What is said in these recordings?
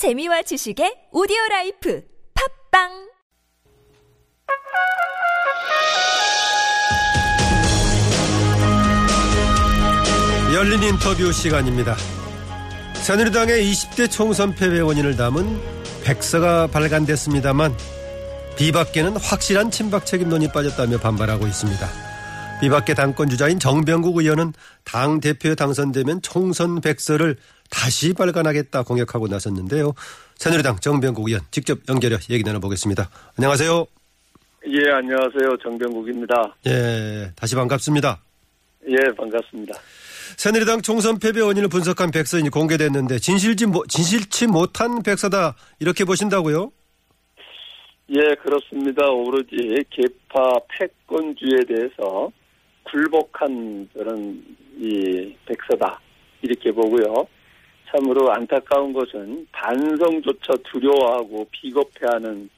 재미와 지식의 오디오 라이프 팟빵 열린 인터뷰 시간입니다. 새누리당의 20대 총선 패배 원인을 담은 백서가 발간됐습니다만 비박계는 확실한 친박 책임론이 빠졌다며 반발하고 있습니다. 비박계 당권 주자인 정병국 의원은 당 대표에 당선되면 총선 백서를 다시 발간하겠다 공약하고 나섰는데요. 새누리당 정병국 의원 직접 연결해 얘기 나눠보겠습니다. 안녕하세요. 예, 안녕하세요. 정병국입니다. 예, 다시 반갑습니다. 예, 반갑습니다. 새누리당 총선 패배 원인을 분석한 백서인이 공개됐는데 진실지 진실치 못한 백서다 이렇게 보신다고요? 예, 그렇습니다. 오로지 개파 패권주의에 대해서 굴복한 그런 이 백서다 이렇게 보고요. 참으로 안타까운 것은 반성조차 두려워하고 비겁해하는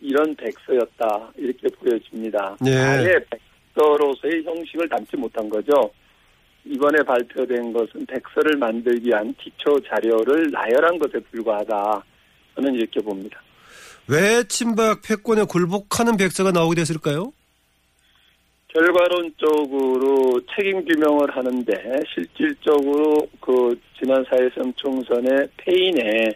이런 백서였다 이렇게 보여집니다. 예. 아예 백서로서의 형식을 담지 못한 거죠. 이번에 발표된 것은 백서를 만들기 위한 기초 자료를 나열한 것에 불과하다. 저는 이렇게 봅니다. 왜 친박 패권에 굴복하는 백서가 나오게 됐을까요? 결과론적으로 책임 규명을 하는데 실질적으로 그 지난 4.13 총선의 패인에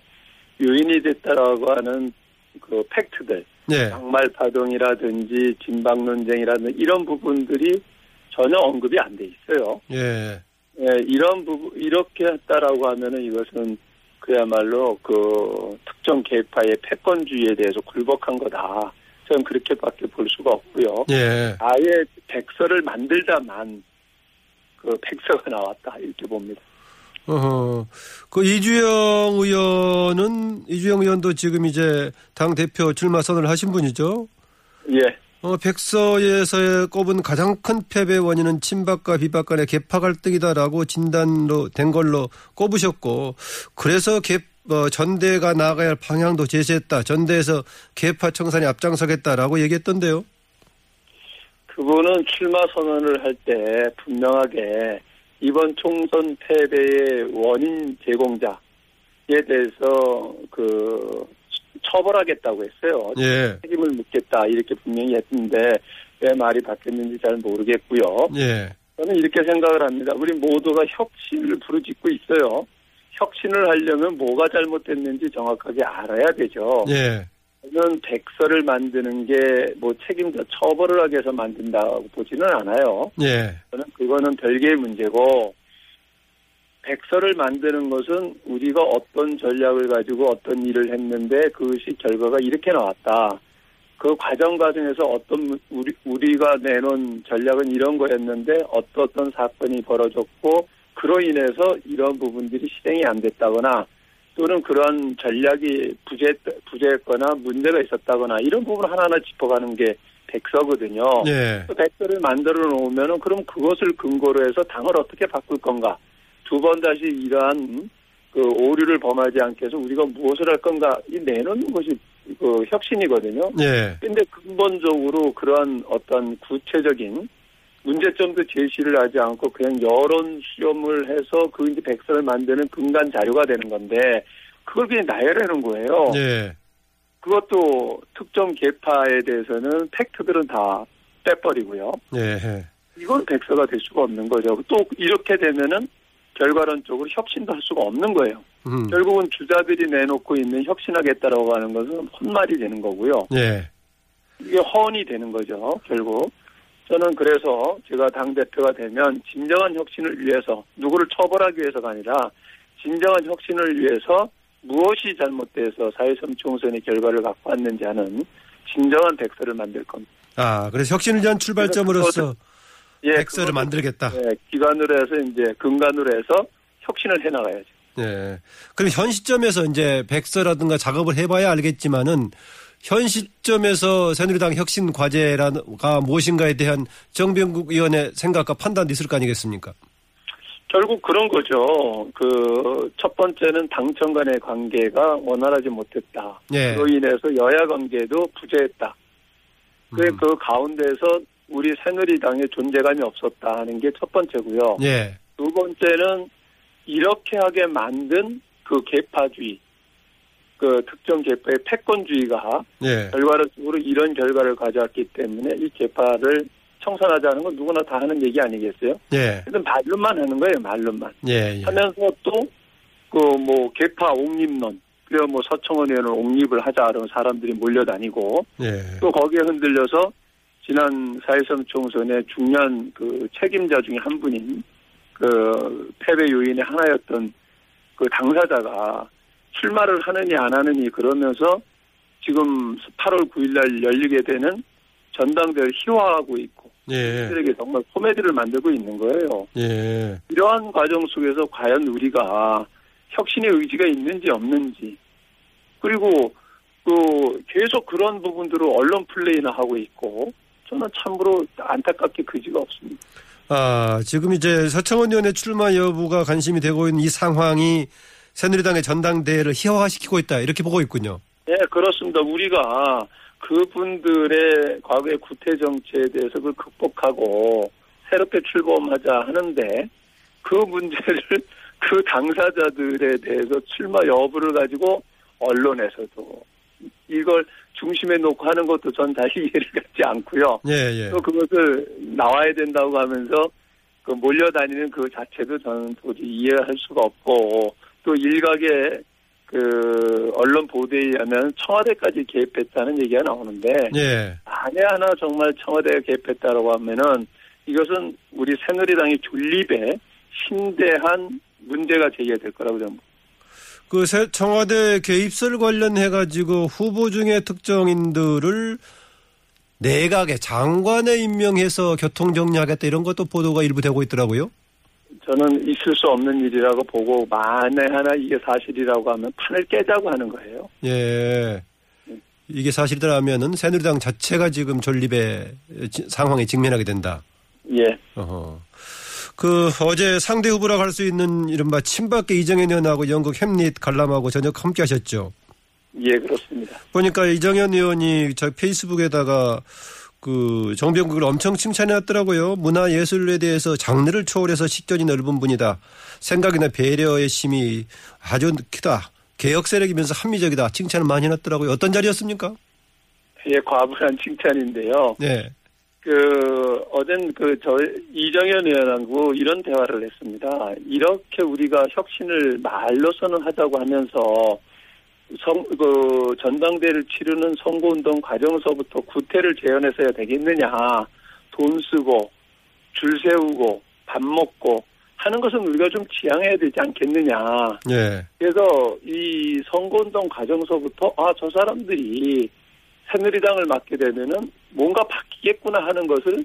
요인이 됐다라고 하는 그 팩트들, 네. 막말 파동이라든지 진박 논쟁이라든지 이런 부분들이 전혀 언급이 안 돼 있어요. 예. 예, 이런 부분 이렇게 했다라고 하면은 이것은 그야말로 그 특정 계파의 패권주의에 대해서 굴복한 거다. 저는 그렇게밖에 볼 수가 없고요. 예. 아예 백서를 만들다만 그 백서가 나왔다 이렇게 봅니다. 어허. 그 이주영 의원은 이주영 의원도 지금 이제 당 대표 출마 선언을 하신 분이죠. 예, 어, 백서에서의 꼽은 가장 큰 패배 원인은 친박과 비박 간의 계파 갈등이다라고 진단로 된 걸로 꼽으셨고 그래서 계, 어, 전대가 나아가야 할 방향도 제시했다. 전대에서 개파 청산에 앞장서겠다라고 얘기했던데요. 그분은 출마 선언을 할 때 분명하게 이번 총선 패배의 원인 제공자에 대해서 그 처벌하겠다고 했어요. 예. 책임을 묻겠다 이렇게 분명히 했는데 왜 말이 바뀌었는지 잘 모르겠고요. 예. 저는 이렇게 생각을 합니다. 우리 모두가 혁신을 부르짖고 있어요. 혁신을 하려면 뭐가 잘못됐는지 정확하게 알아야 되죠. 예. 저는 백서를 만드는 게 뭐 책임자 처벌을 하기 위해서 만든다고 보지는 않아요. 예. 저는 그거는 별개의 문제고 백서를 만드는 것은 우리가 어떤 전략을 가지고 어떤 일을 했는데 그것이 결과가 이렇게 나왔다. 그 과정 과정에서 어떤 우리 우리가 내놓은 전략은 이런 거였는데 어떤 어떤 사건이 벌어졌고 그로 인해서 이런 부분들이 실행이 안 됐다거나 또는 그런 전략이 부재 부재했거나 문제가 있었다거나 이런 부분 하나하나 짚어가는 게 백서거든요. 예. 그 백서를 만들어 놓으면은 그럼 그것을 근거로 해서 당을 어떻게 바꿀 건가? 두 번 다시 이러한 그 오류를 범하지 않게 해서 우리가 무엇을 할 건가? 이 내놓는 것이 그 혁신이거든요. 예. 근데 근본적으로 그러한 어떤 구체적인 문제점도 제시를 하지 않고 그냥 여론 수렴을 해서 그 이제 백서를 만드는 근간 자료가 되는 건데 그걸 그냥 나열하는 거예요. 예. 그것도 특정 계파에 대해서는 팩트들은 다 빼버리고요. 예. 이건 백서가 될 수가 없는 거죠. 또 이렇게 되면은 결과론적으로 혁신도 할 수가 없는 거예요. 음. 결국은 주자들이 내놓고 있는 혁신하겠다라고 하는 것은 헛말이 되는 거고요. 예. 이게 허언이 되는 거죠. 결국 저는 그래서 제가 당 대표가 되면 진정한 혁신을 위해서 누구를 처벌하기 위해서가 아니라 진정한 혁신을 위해서 무엇이 잘못돼서 4.13 총선의 결과를 갖고 왔는지 하는 진정한 백서를 만들 겁니다. 아, 그래서 혁신을 위한 출발점으로서 예, 백서를 만들겠다. 예, 기관으로 해서 이제 근간으로 해서 혁신을 해나가야죠. 예. 그럼 현 시점에서 이제 백서라든가 작업을 해봐야 알겠지만은 현 시점에서 새누리당 혁신 과제가 무엇인가에 대한 정병국 의원의 생각과 판단도 있을 거 아니겠습니까? 결국 그런 거죠. 그 첫 번째는 당청 간의 관계가 원활하지 못했다. 예. 그로 인해서 여야 관계도 부재했다. 그, 음. 그 가운데서 우리 새누리당의 존재감이 없었다 하는 게 첫 번째고요. 예. 두 번째는 이렇게 하게 만든 그 개파주의, 그 특정 개파의 패권주의가 예. 결과적으로 이런 결과를 가져왔기 때문에 이 개파를 청산하자는 건 누구나 다 하는 얘기 아니겠어요? 예. 그래서 말로만 하는 거예요, 말로만. 예. 예. 하면서 또 그 뭐 개파 옹립론 그리고 뭐 서청원 의원은 옹립을 하자 그러면 사람들이 몰려다니고 예. 또 거기에 흔들려서 지난 4.13 총선의 중요한 그 책임자 중에 한 분인 그 패배 요인의 하나였던 그 당사자가 출마를 하느니 안 하느니 그러면서 지금 8월 9일 날 열리게 되는 전당대를 희화하고 있고 예. 들에게 정말 코미디를 만들고 있는 거예요. 예. 이러한 과정 속에서 과연 우리가 혁신의 의지가 있는지 없는지 그리고 그 계속 그런 부분들을 언론 플레이나 하고 있고 저는 참으로 안타깝게 그지가 없습니다. 아, 지금 이제 서청원 의원의 출마 여부가 관심이 되고 있는 이 상황이 새누리당의 전당대회를 희화화시키고 있다. 이렇게 보고 있군요. 네, 그렇습니다. 우리가 그분들의 과거의 구태 정치에 대해서 그걸 극복하고 새롭게 출범하자 하는데 그 문제를 그 당사자들에 대해서 출마 여부를 가지고 언론에서도 이걸 중심에 놓고 하는 것도 전 다시 이해를 갖지 않고요. 예, 예. 또 그것을 나와야 된다고 하면서 그 몰려다니는 그 자체도 저는 도저히 이해할 수가 없고 또 일각의 그 언론 보도에 의하면 청와대까지 개입했다는 얘기가 나오는데 예. 만에 하나 정말 청와대가 개입했다라고 하면은 이것은 우리 새누리당의 존립에 심대한 문제가 제기될 거라고 저는 그 새- 청와대 개입설 관련해 가지고 후보 중에 특정인들을 내각에 장관에 임명해서 교통 정리하겠다 이런 것도 보도가 일부 되고 있더라고요. 저는 있을 수 없는 일이라고 보고 만에 하나 이게 사실이라고 하면 판을 깨자고 하는 거예요. 예. 이게 사실이라면은 새누리당 자체가 지금 존립의 지- 상황에 직면하게 된다. 예. 어허. 그 어제 상대 후보라고 할 수 있는 이른바 친박계 이정현 의원하고 영국 햄릿 관람하고 저녁 함께 하셨죠. 예, 그렇습니다. 보니까 이정현 의원이 저 페이스북에다가 그 정병국을 엄청 칭찬해왔더라고요. 문화 예술에 대해서 장르를 초월해서 식견이 넓은 분이다. 생각이나 배려의 심이 아주 크다. 개혁 세력이면서 합리적이다. 칭찬을 많이 해놨더라고요. 어떤 자리였습니까? 예, 과분한 칭찬인데요. 네. 그, 어젠 그, 저, 이정현 의원하고 이런 대화를 했습니다. 이렇게 우리가 혁신을 말로서는 하자고 하면서 성, 그, 전당대를 치르는 선거운동 과정서부터 구태를 재현해서야 되겠느냐. 돈 쓰고, 줄 세우고, 밥 먹고 하는 것은 우리가 좀 지양해야 되지 않겠느냐. 예. 그래서 이 선거운동 과정서부터 아 저 사람들이 새누리당을 맡게 되면은 뭔가 바뀌겠구나 하는 것을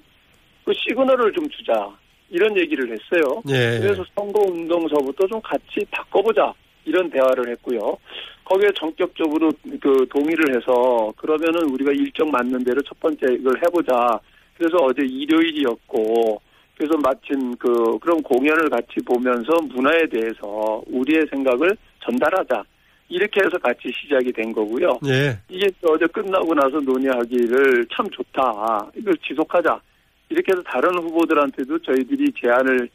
그 시그널을 좀 주자 이런 얘기를 했어요. 예. 그래서 선거운동서부터 좀 같이 바꿔보자 이런 대화를 했고요. 거기에 전격적으로 그 동의를 해서 그러면은 우리가 일정 맞는 대로 첫 번째 이걸 해보자. 그래서 어제 일요일이었고 그래서 마침 그 그런 공연을 같이 보면서 문화에 대해서 우리의 생각을 전달하자. 이렇게 해서 같이 시작이 된 거고요. 예. 이게 어제 끝나고 나서 논의하기를 참 좋다. 이걸 지속하자. 이렇게 해서 다른 후보들한테도 저희들이 제안을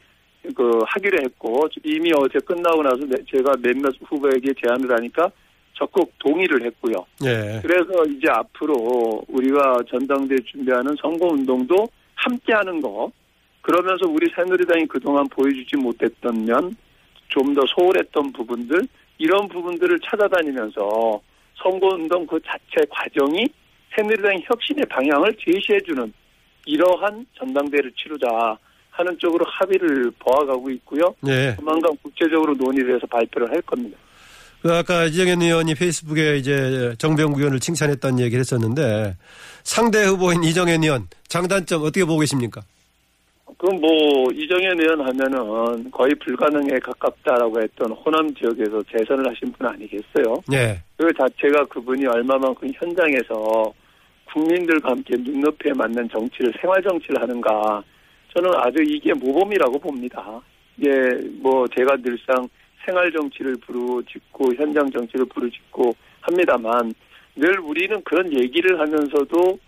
그 하기로 했고 이미 어제 끝나고 나서 내- 제가 몇몇 후보에게 제안을 하니까 적극 동의를 했고요. 예. 그래서 이제 앞으로 우리가 전당대 준비하는 선거운동도 함께하는 거 그러면서 우리 새누리당이 그동안 보여주지 못했던 면 좀 더 소홀했던 부분들 이런 부분들을 찾아다니면서 선거운동 그 자체 과정이 새누리당 혁신의 방향을 제시해주는 이러한 전당대를 치르자 하는 쪽으로 합의를 보아가고 있고요. 예. 조만간 국제적으로 논의를 해서 발표를 할 겁니다. 그 아까 이정현 의원이 페이스북에 이제 정병국 의원을 칭찬했다는 얘기를 했었는데 상대 후보인 이정현 의원 장단점 어떻게 보고 계십니까? 그럼 뭐 이정현 의원 하면은 거의 불가능에 가깝다라고 했던 호남 지역에서 재선을 하신 분 아니겠어요? 예. 그 자체가 그분이 얼마만큼 현장에서 국민들과 함께 눈높이에 맞는 정치를 생활 정치를 하는가 저는 아주 이게 모범이라고 봅니다. 이게 뭐 제가 늘상 생활 정치를 부르짖고 현장 정치를 부르짖고 합니다만 늘 우리는 그런 얘기를 하면서도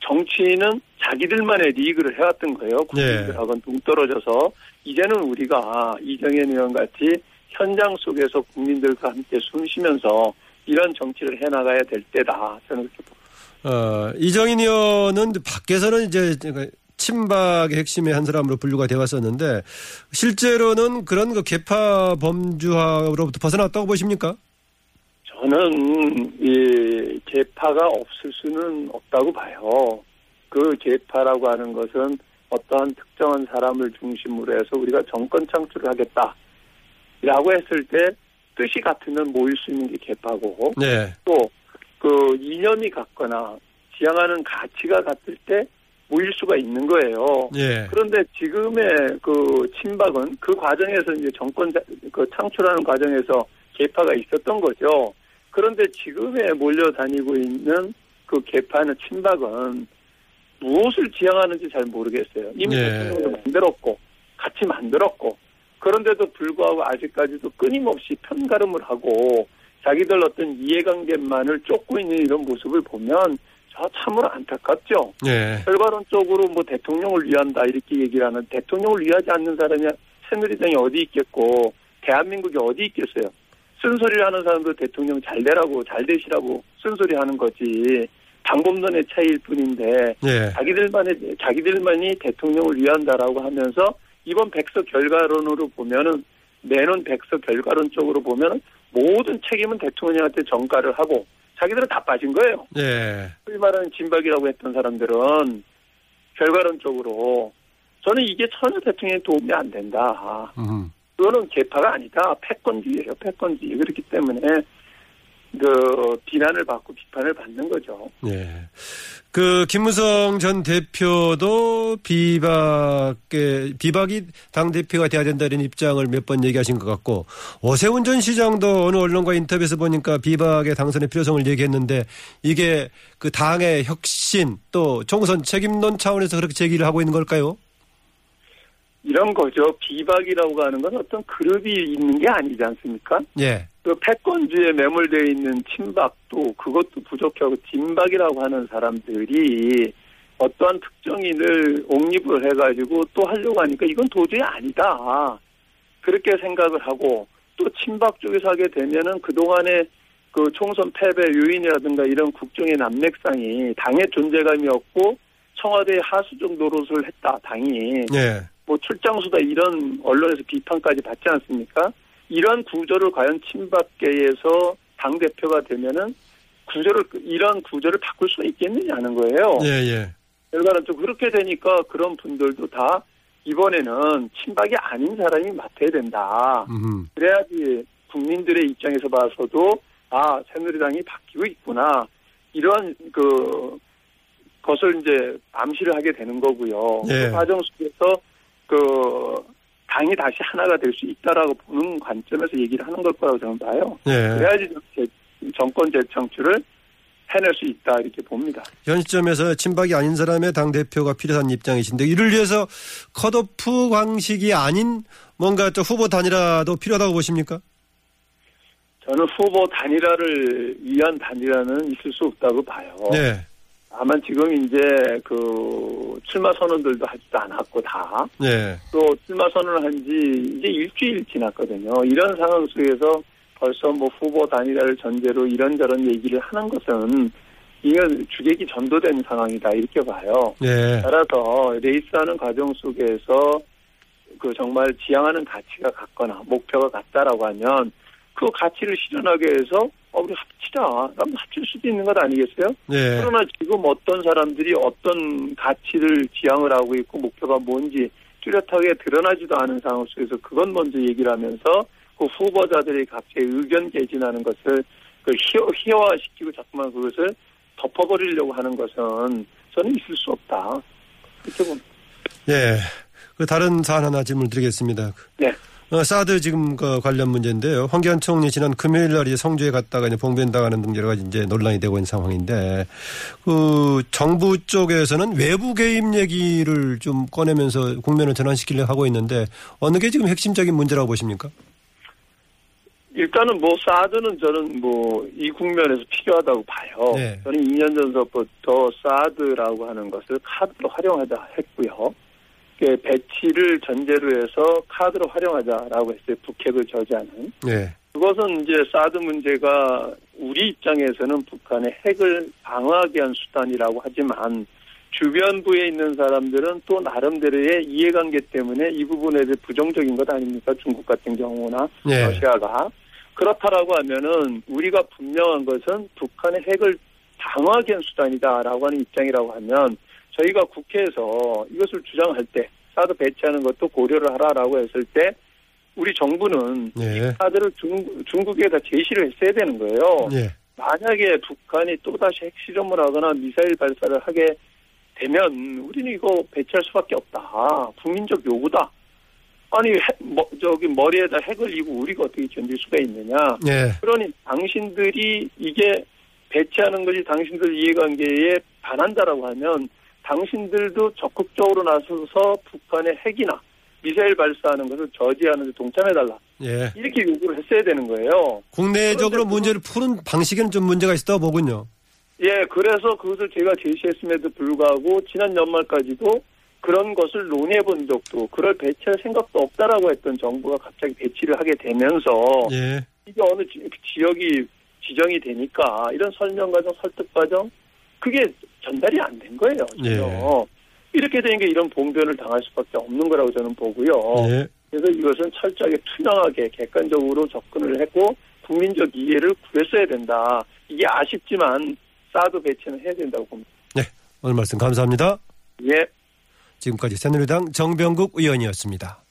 정치인은 자기들만의 리그를 해왔던 거예요. 국민들하고는 동떨어져서 이제는 우리가 이정현 의원 같이 현장 속에서 국민들과 함께 숨쉬면서 이런 정치를 해나가야 될 때다. 저는 그렇게 봅니다. 어, 이정인 의원은 밖에서는 이제 친박의 핵심의 한 사람으로 분류가 되어 왔었는데 실제로는 그런 그 개파 범주화로부터 벗어났다고 보십니까? 저는 이 개파가 없을 수는 없다고 봐요. 그 개파라고 하는 것은 어떠한 특정한 사람을 중심으로 해서 우리가 정권 창출을 하겠다라고 했을 때 뜻이 같으면 모일 수 있는 게 개파고 네. 또그 이념이 같거나 지향하는 가치가 같을 때 모일 수가 있는 거예요. 예. 그런데 지금의 그 친박은 그 과정에서 이제 정권 자- 그 창출하는 과정에서 개파가 있었던 거죠. 그런데 지금에 몰려다니고 있는 그 개파는 친박은 무엇을 지향하는지 잘 모르겠어요. 이미 네. 대통령도 만들었고 같이 만들었고 그런데도 불구하고 아직까지도 끊임없이 편가름을 하고 자기들 어떤 이해관계만을 쫓고 있는 이런 모습을 보면 저 참으로 안타깝죠. 예. 결과론적으로 뭐 대통령을 위한다 이렇게 얘기를 하는 대통령을 위하지 않는 사람이 새누리당이 어디 있겠고 대한민국이 어디 있겠어요. 쓴소리를 하는 사람도 대통령 잘 되라고 잘 되시라고 쓴소리 하는 거지 방법론의 차이일 뿐인데 예. 자기들만의 자기들만이 대통령을 위한다라고 하면서 이번 백서 결과론으로 보면은 내놓은 백서 결과론 쪽으로 보면은 모든 책임은 대통령한테 전가를 하고 자기들은 다 빠진 거예요. 예. 소위 말하는 진박이라고 했던 사람들은 결과론적으로 저는 이게 전혀 대통령에 도움이 안 된다. 음. 그거는 개파가 아니다. 패권주의예요. 패권주의. 그렇기 때문에 그 비난을 받고 비판을 받는 거죠. 예. 그 김무성 전 대표도 비박의 비박이 당 대표가 돼야 된다 이런 입장을 몇 번 얘기하신 것 같고 오세훈 전 시장도 어느 언론과 인터뷰에서 보니까 비박의 당선의 필요성을 얘기했는데 이게 그 당의 혁신 또 총선 책임론 차원에서 그렇게 제기를 하고 있는 걸까요? 이런 거죠. 비박이라고 하는 건 어떤 그룹이 있는 게 아니지 않습니까? 예. 그 패권주의에 매몰되어 있는 친박도 그것도 부족하고 진박이라고 하는 사람들이 어떠한 특정인을 옹립을 해가지고 또 하려고 하니까 이건 도저히 아니다. 그렇게 생각을 하고 또 친박 쪽에서 하게 되면은 그동안에 그 총선 패배 요인이라든가 이런 국정의 난맥상이 당의 존재감이 없고 청와대의 하수적 노릇을 했다, 당이. 예. 뭐 출장수다 이런 언론에서 비판까지 받지 않습니까? 이런 구조를 과연 친박계에서 당 대표가 되면은 구조를 이런 구조를 바꿀 수 있겠느냐는 거예요. 예, 예. 결과는 또 그렇게 되니까 그런 분들도 다 이번에는 친박이 아닌 사람이 맡아야 된다. 음. 그래야지 국민들의 입장에서 봐서도 아 새누리당이 바뀌고 있구나 이런 그 것을 이제 암시를 하게 되는 거고요. 예. 그 과정 속에서 그 당이 다시 하나가 될 수 있다라고 보는 관점에서 얘기를 하는 걸 거라고 저는 봐요. 예. 그래야지 제- 정권 재창출을 해낼 수 있다 이렇게 봅니다. 현 시점에서 친박이 아닌 사람의 당 대표가 필요한 입장이신데 이를 위해서 컷오프 방식이 아닌 뭔가 또 후보 단일화도 필요하다고 보십니까? 저는 후보 단일화를 위한 단일화는 있을 수 없다고 봐요. 네. 다만 지금 이제 그 출마 선언들도 하지도 않았고 다. 네. 또 출마 선언을 한 지 이제 일주일 지났거든요. 이런 상황 속에서 벌써 뭐 후보 단일화를 전제로 이런저런 얘기를 하는 것은 이건 주객이 전도된 상황이다 이렇게 봐요. 네. 따라서 레이스하는 과정 속에서 그 정말 지향하는 가치가 같거나 목표가 같다라고 하면 그 가치를 실현하기 위해서 어, 우리 합치자. 그럼 합칠 수도 있는 것 아니겠어요? 네. 그러나 지금 어떤 사람들이 어떤 가치를 지향을 하고 있고 목표가 뭔지 뚜렷하게 드러나지도 않은 상황 속에서 그건 먼저 얘기를 하면서 그 후보자들이 각자의 의견 개진하는 것을 그 희화, 희화시키고 자꾸만 그것을 덮어버리려고 하는 것은 저는 있을 수 없다. 그렇게 봅니다. 네. 그 다른 사안 하나 질문 드리겠습니다. 네. 어, 사드 지금 그 관련 문제인데요. 황교안 총리 지난 금요일 날 이제 성주에 갔다가 이제 봉변당하는 등 여러 가지 이제 논란이 되고 있는 상황인데 그 정부 쪽에서는 외부 개입 얘기를 좀 꺼내면서 국면을 전환시키려고 하고 있는데 어느 게 지금 핵심적인 문제라고 보십니까? 일단은 뭐 사드는 저는 뭐 이 국면에서 필요하다고 봐요. 네. 저는 2년 전서부터 사드라고 하는 것을 카드로 활용하자 했고요. 그 배치를 전제로 해서 카드로 활용하자라고 했어요. 북핵을 저지하는. 네. 그것은 이제 사드 문제가 우리 입장에서는 북한의 핵을 방어하기 위한 수단이라고 하지만 주변부에 있는 사람들은 또 나름대로의 이해관계 때문에 이 부분에 대해 부정적인 것 아닙니까? 중국 같은 경우나 예. 러시아가 그렇다라고 하면은 우리가 분명한 것은 북한의 핵을 방어하기 위한 수단이다라고 하는 입장이라고 하면 저희가 국회에서 이것을 주장할 때 사드 배치하는 것도 고려를 하라라고 했을 때 우리 정부는 예. 사드를 중, 중국에다 제시를 했어야 되는 거예요. 예. 만약에 북한이 또다시 핵실험을 하거나 미사일 발사를 하게 되면 우리는 이거 배치할 수밖에 없다. 국민적 요구다. 아니 핵, 뭐, 저기 머리에다 핵을 이고 우리가 어떻게 견딜 수가 있느냐. 예. 그러니 당신들이 이게 배치하는 것이 당신들 이해관계에 반한다라고 하면 당신들도 적극적으로 나서서 북한의 핵이나 미사일 발사하는 것을 저지하는 데 동참해달라. 예. 이렇게 요구를 했어야 되는 거예요. 국내적으로 문제를 푸는 방식에는 좀 문제가 있다고 보군요. 예, 그래서 그것을 제가 제시했음에도 불구하고 지난 연말까지도 그런 것을 논의해 본 적도 그럴 배치할 생각도 없다라고 했던 정부가 갑자기 배치를 하게 되면서 예. 이게 어느 지, 지역이 지정이 되니까 이런 설명 과정, 설득 과정 그게 전달이 안 된 거예요. 전혀. 예. 이렇게 되는 게 이런 봉변을 당할 수밖에 없는 거라고 저는 보고요. 예. 그래서 이것은 철저하게 투명하게 객관적으로 접근을 했고 국민적 이해를 구했어야 된다. 이게 아쉽지만 사드 배치는 해야 된다고 봅니다. 오늘 말씀 감사합니다. 예. 지금까지 새누리당 정병국 의원이었습니다.